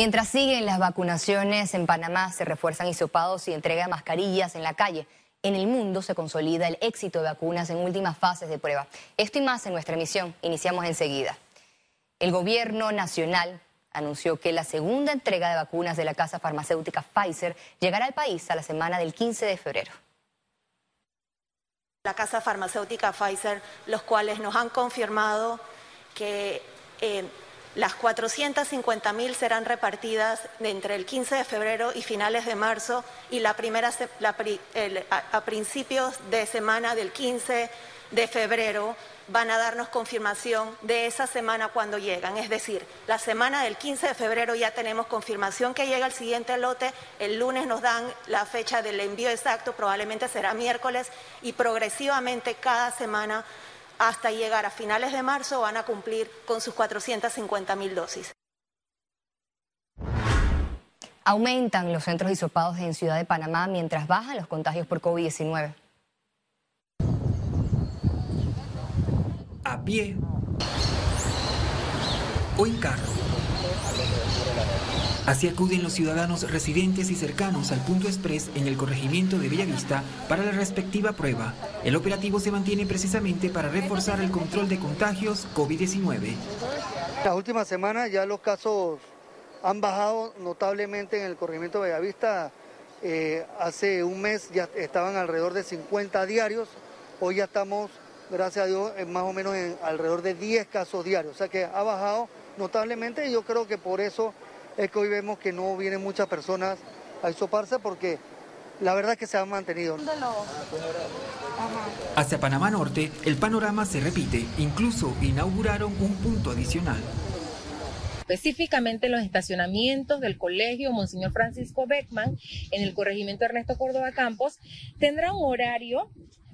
Mientras siguen las vacunaciones en Panamá, se refuerzan hisopados y entrega mascarillas en la calle. En el mundo se consolida el éxito de vacunas en últimas fases de prueba. Esto y más en nuestra emisión. Iniciamos enseguida. El gobierno nacional anunció que la segunda entrega de vacunas de la casa farmacéutica Pfizer llegará al país a la semana del 15 de febrero. La casa farmacéutica Pfizer, los cuales nos han confirmado que eh, las 450 mil serán repartidas entre el 15 de febrero y finales de marzo y la primera a, principios de semana del 15 de febrero van a darnos confirmación de esa semana cuando llegan. Es decir, la semana del 15 de febrero ya tenemos confirmación que llega el siguiente lote, el lunes nos dan la fecha del envío exacto, probablemente será miércoles y progresivamente cada semana hasta llegar a finales de marzo van a cumplir con sus 450 mil dosis. Aumentan los centros hisopados en Ciudad de Panamá mientras bajan los contagios por COVID-19. A pie o en carro. Así acuden los ciudadanos residentes y cercanos al punto express en el corregimiento de Bellavista para la respectiva prueba. El operativo se mantiene precisamente para reforzar el control de contagios COVID-19. Las últimas semanas ya los casos han bajado notablemente en el corregimiento de Bellavista. Eh, hace un mes ya estaban alrededor de 50 diarios, hoy ya estamos, gracias a Dios, más o menos en alrededor de 10 casos diarios, o sea que ha bajado notablemente y yo creo que por eso es que hoy vemos que no vienen muchas personas a isoparse porque la verdad es que se han mantenido. Hacia Panamá Norte, el panorama se repite. Incluso inauguraron un punto adicional. Específicamente los estacionamientos del colegio Monseñor Francisco Beckman en el corregimiento Ernesto Córdoba Campos tendrá un horario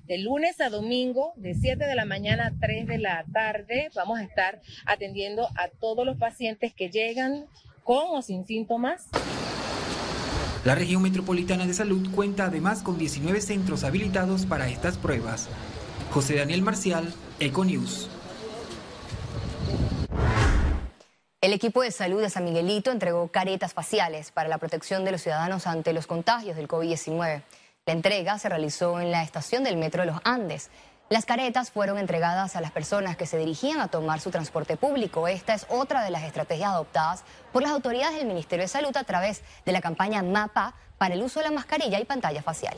de lunes a domingo, de 7 de la mañana a 3 de la tarde. Vamos a estar atendiendo a todos los pacientes que llegan con o sin síntomas. La región metropolitana de salud cuenta además con 19 centros habilitados para estas pruebas. José Daniel Marcial, Econews. El equipo de salud de San Miguelito entregó caretas faciales para la protección de los ciudadanos ante los contagios del COVID-19. La entrega se realizó en la estación del Metro de los Andes. Las caretas fueron entregadas a las personas que se dirigían a tomar su transporte público. Esta es otra de las estrategias adoptadas por las autoridades del Ministerio de Salud a través de la campaña MAPA para el uso de la mascarilla y pantalla facial.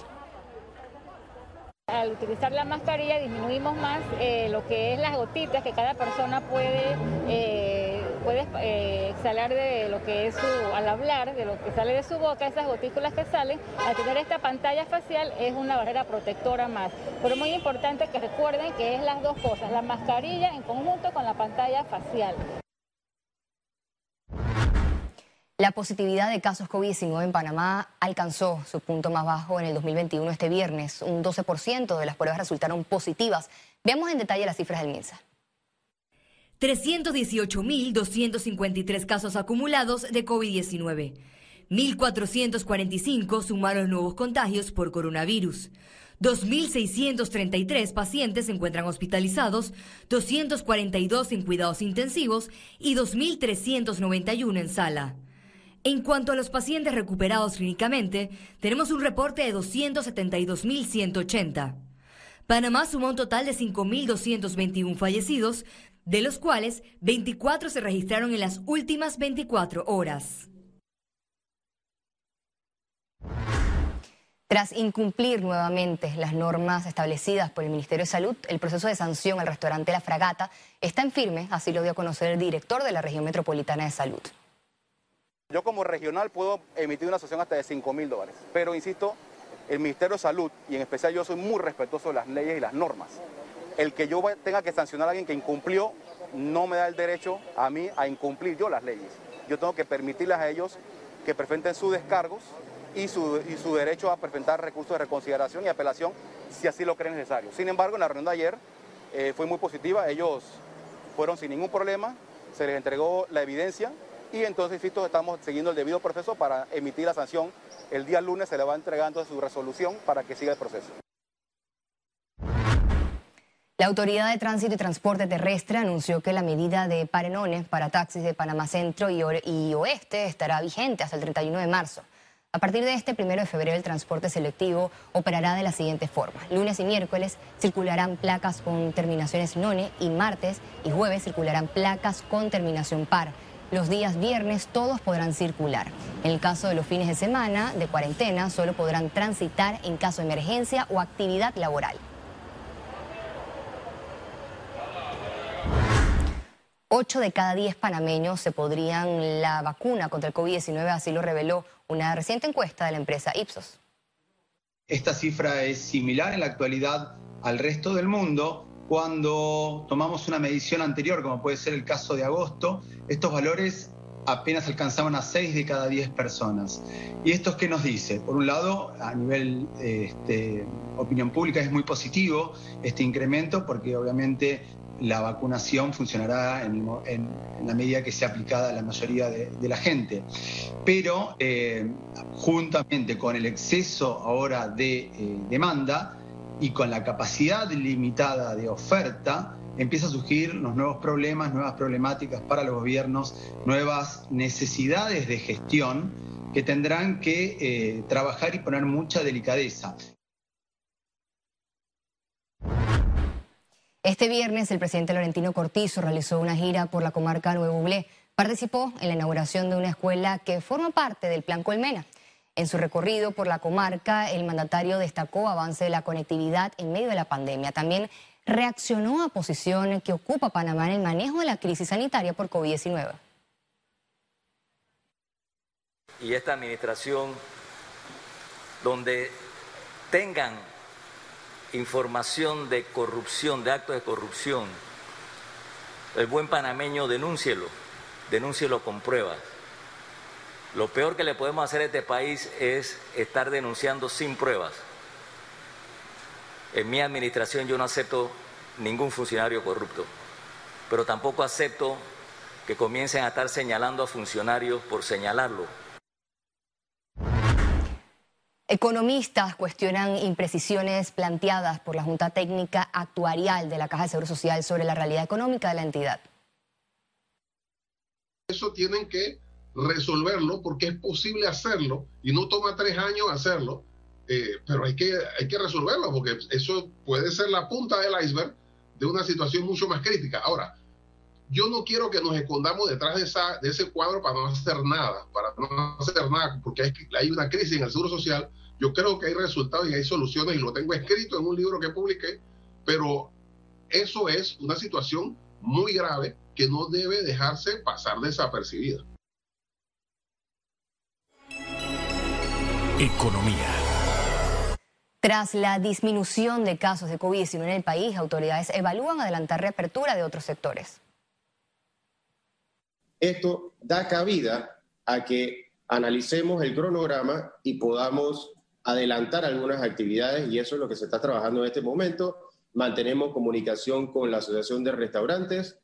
Al utilizar la mascarilla disminuimos más eh, lo que es las gotitas que cada persona puede, eh, puede eh, exhalar de lo que es su, al hablar, de lo que sale de su boca, esas gotículas que salen. Al tener esta pantalla facial es una barrera protectora más. Pero es muy importante que recuerden que es las dos cosas, la mascarilla en conjunto con la pantalla facial. La positividad de casos COVID-19 en Panamá alcanzó su punto más bajo en el 2021 este viernes. Un 12% de las pruebas resultaron positivas. Veamos en detalle las cifras del MINSA. 318.253 casos acumulados de COVID-19. 1.445 sumaron nuevos contagios por coronavirus. 2.633 pacientes se encuentran hospitalizados, 242 en cuidados intensivos y 2.391 en sala. En cuanto a los pacientes recuperados clínicamente, tenemos un reporte de 272.180. Panamá sumó un total de 5.221 fallecidos, de los cuales 24 se registraron en las últimas 24 horas. Tras incumplir nuevamente las normas establecidas por el Ministerio de Salud, el proceso de sanción al restaurante La Fragata está en firme, así lo dio a conocer el director de la región metropolitana de salud. Yo como regional puedo emitir una sanción hasta de 5 mil dólares, pero insisto, el Ministerio de Salud y en especial yo soy muy respetuoso de las leyes y las normas. El que yo tenga que sancionar a alguien que incumplió no me da el derecho a mí a incumplir yo las leyes. Yo tengo que permitirles a ellos que presenten sus descargos y su, derecho a presentar recursos de reconsideración y apelación si así lo creen necesario. Sin embargo, en la reunión de ayer eh, fue muy positiva, ellos fueron sin ningún problema, se les entregó la evidencia y entonces, estamos siguiendo el debido proceso para emitir la sanción. El día lunes se le va entregando su resolución para que siga el proceso. La Autoridad de Tránsito y Transporte Terrestre anunció que la medida de parenones para taxis de Panamá Centro y, Oeste estará vigente hasta el 31 de marzo. A partir de este primero de febrero, el transporte selectivo operará de la siguiente forma. Lunes y miércoles circularán placas con terminaciones NONE y martes y jueves circularán placas con terminación par. Los días viernes todos podrán circular. En el caso de los fines de semana de cuarentena, solo podrán transitar en caso de emergencia o actividad laboral. 8 de cada 10 panameños se podrían la vacuna contra el COVID-19, así lo reveló una reciente encuesta de la empresa Ipsos. Esta cifra es similar en la actualidad al resto del mundo. Cuando tomamos una medición anterior, como puede ser el caso de agosto, estos valores apenas alcanzaban a 6 de cada 10 personas. ¿Y esto es qué nos dice? Por un lado, a nivel este, opinión pública es muy positivo este incremento porque obviamente la vacunación funcionará en, la medida que sea aplicada a la mayoría de, la gente. Pero eh, juntamente con el exceso ahora de eh, demanda y con la capacidad limitada de oferta, empieza a surgir los nuevos problemas, nuevas problemáticas para los gobiernos, nuevas necesidades de gestión que tendrán que eh, trabajar y poner mucha delicadeza. Este viernes el presidente Laurentino Cortizo realizó una gira por la comarca Nuevo Ublé. Participó en la inauguración de una escuela que forma parte del Plan Colmena. En su recorrido por la comarca, el mandatario destacó avance de la conectividad en medio de la pandemia. También reaccionó a posición que ocupa Panamá en el manejo de la crisis sanitaria por COVID-19. Y esta administración, donde tengan información de corrupción, de actos de corrupción, el buen panameño denúncielo, denúncielo con pruebas. Lo peor que le podemos hacer a este país es estar denunciando sin pruebas. En mi administración yo no acepto ningún funcionario corrupto, pero tampoco acepto que comiencen a estar señalando a funcionarios por señalarlo. Economistas cuestionan imprecisiones planteadas por la Junta Técnica Actuarial de la Caja de Seguro Social sobre la realidad económica de la entidad. Eso tienen que resolverlo porque es posible hacerlo y no toma tres años hacerlo, eh, pero hay que, hay que resolverlo porque eso puede ser la punta del iceberg de una situación mucho más crítica. Ahora, yo no quiero que nos escondamos detrás de, esa, de ese cuadro para no hacer nada, para no hacer nada, porque hay, hay una crisis en el Seguro Social. Yo creo que hay resultados y hay soluciones y lo tengo escrito en un libro que publiqué, pero eso es una situación muy grave que no debe dejarse pasar desapercibida. Economía. Tras la disminución de casos de COVID-19 en el país, autoridades evalúan adelantar reapertura de otros sectores. Esto da cabida a que analicemos el cronograma y podamos adelantar algunas actividades y eso es lo que se está trabajando en este momento. Mantenemos comunicación con la Asociación de Restaurantes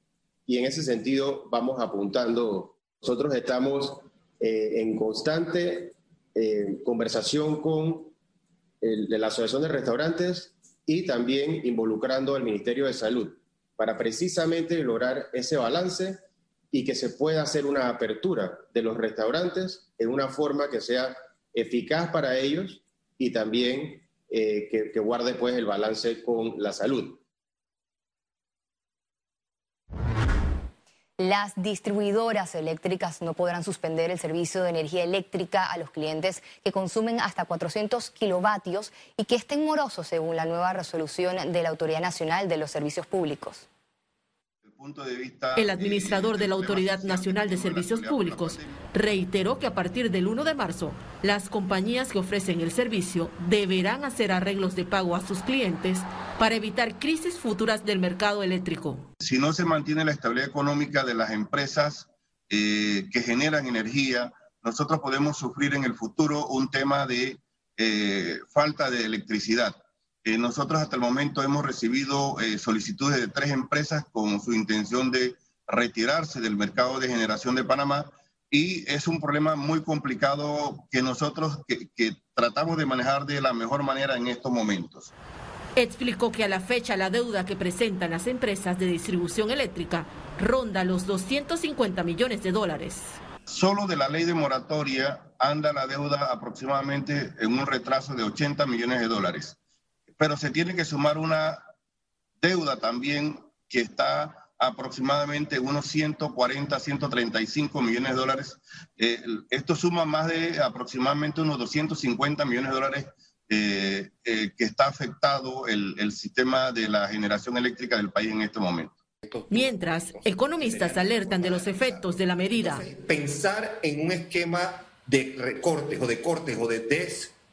y en ese sentido vamos apuntando. Nosotros estamos eh, en constante eh, conversación con la Asociación de Restaurantes y también involucrando al Ministerio de Salud para precisamente lograr ese balance y que se pueda hacer una apertura de los restaurantes en una forma que sea eficaz para ellos y también eh, que, que guarde pues el balance con la salud. Las distribuidoras eléctricas no podrán suspender el servicio de energía eléctrica a los clientes que consumen hasta 400 kilovatios y que estén morosos según la nueva resolución de la Autoridad Nacional de los Servicios Públicos. El administrador de la Autoridad Nacional de Servicios Públicos reiteró que a partir del 1 de marzo, las compañías que ofrecen el servicio deberán hacer arreglos de pago a sus clientes para evitar crisis futuras del mercado eléctrico. Si no se mantiene la estabilidad económica de las empresas eh, que generan energía, nosotros podemos sufrir en el futuro un tema de eh, falta de electricidad. Eh, nosotros hasta el momento hemos recibido eh, solicitudes de tres empresas con su intención de retirarse del mercado de generación de Panamá y es un problema muy complicado que nosotros que, tratamos de manejar de la mejor manera en estos momentos. Explicó que a la fecha la deuda que presentan las empresas de distribución eléctrica ronda los 250 millones de dólares. Solo de la ley de moratoria anda la deuda aproximadamente en un retraso de 80 millones de dólares. Pero se tiene que sumar una deuda también que está aproximadamente unos 140, 135 millones de dólares. Eh, esto suma más de aproximadamente unos 250 millones de dólares eh, eh, que está afectado el, el sistema de la generación eléctrica del país en este momento. Mientras, economistas alertan de los efectos de la medida. Pensar en un esquema de recortes o de cortes o de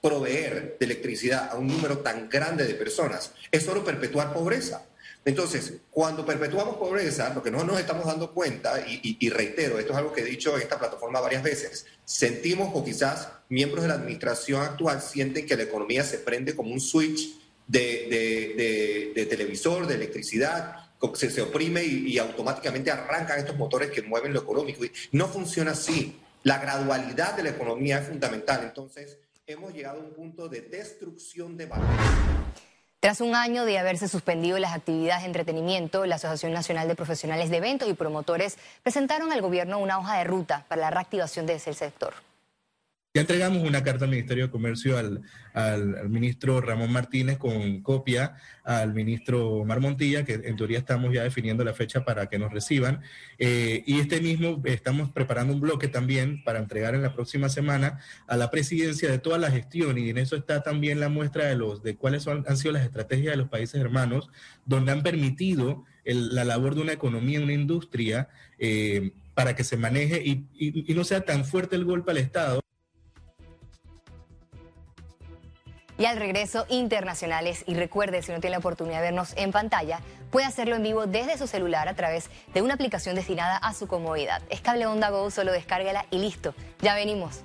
desproveer de electricidad a un número tan grande de personas es solo perpetuar pobreza. Entonces, cuando perpetuamos pobreza, lo que no nos estamos dando cuenta, y, reitero, esto es algo que he dicho en esta plataforma varias veces, sentimos o quizás miembros de la administración actual sienten que la economía se prende como un switch de, de televisor, de electricidad, se, se oprime y, automáticamente arrancan estos motores que mueven lo económico. Y no funciona así. La gradualidad de la economía es fundamental. Entonces, hemos llegado a un punto de destrucción de valor. Tras un año de haberse suspendido las actividades de entretenimiento, la Asociación Nacional de Profesionales de Eventos y Promotores presentaron al gobierno una hoja de ruta para la reactivación de ese sector. Ya entregamos una carta al Ministerio de Comercio al, al, ministro Ramón Martínez con copia al ministro Mar Montilla, que en teoría estamos ya definiendo la fecha para que nos reciban. Eh, y este mismo estamos preparando un bloque también para entregar en la próxima semana a la presidencia de toda la gestión y en eso está también la muestra de, los, de cuáles son, han sido las estrategias de los países hermanos, donde han permitido la labor de una economía, una industria, eh, para que se maneje y, y no sea tan fuerte el golpe al Estado. Y al regreso internacionales. Y recuerde, si no tiene la oportunidad de vernos en pantalla, puede hacerlo en vivo desde su celular a través de una aplicación destinada a su comodidad. Es Cable Onda Go, solo descárgala y listo. Ya venimos.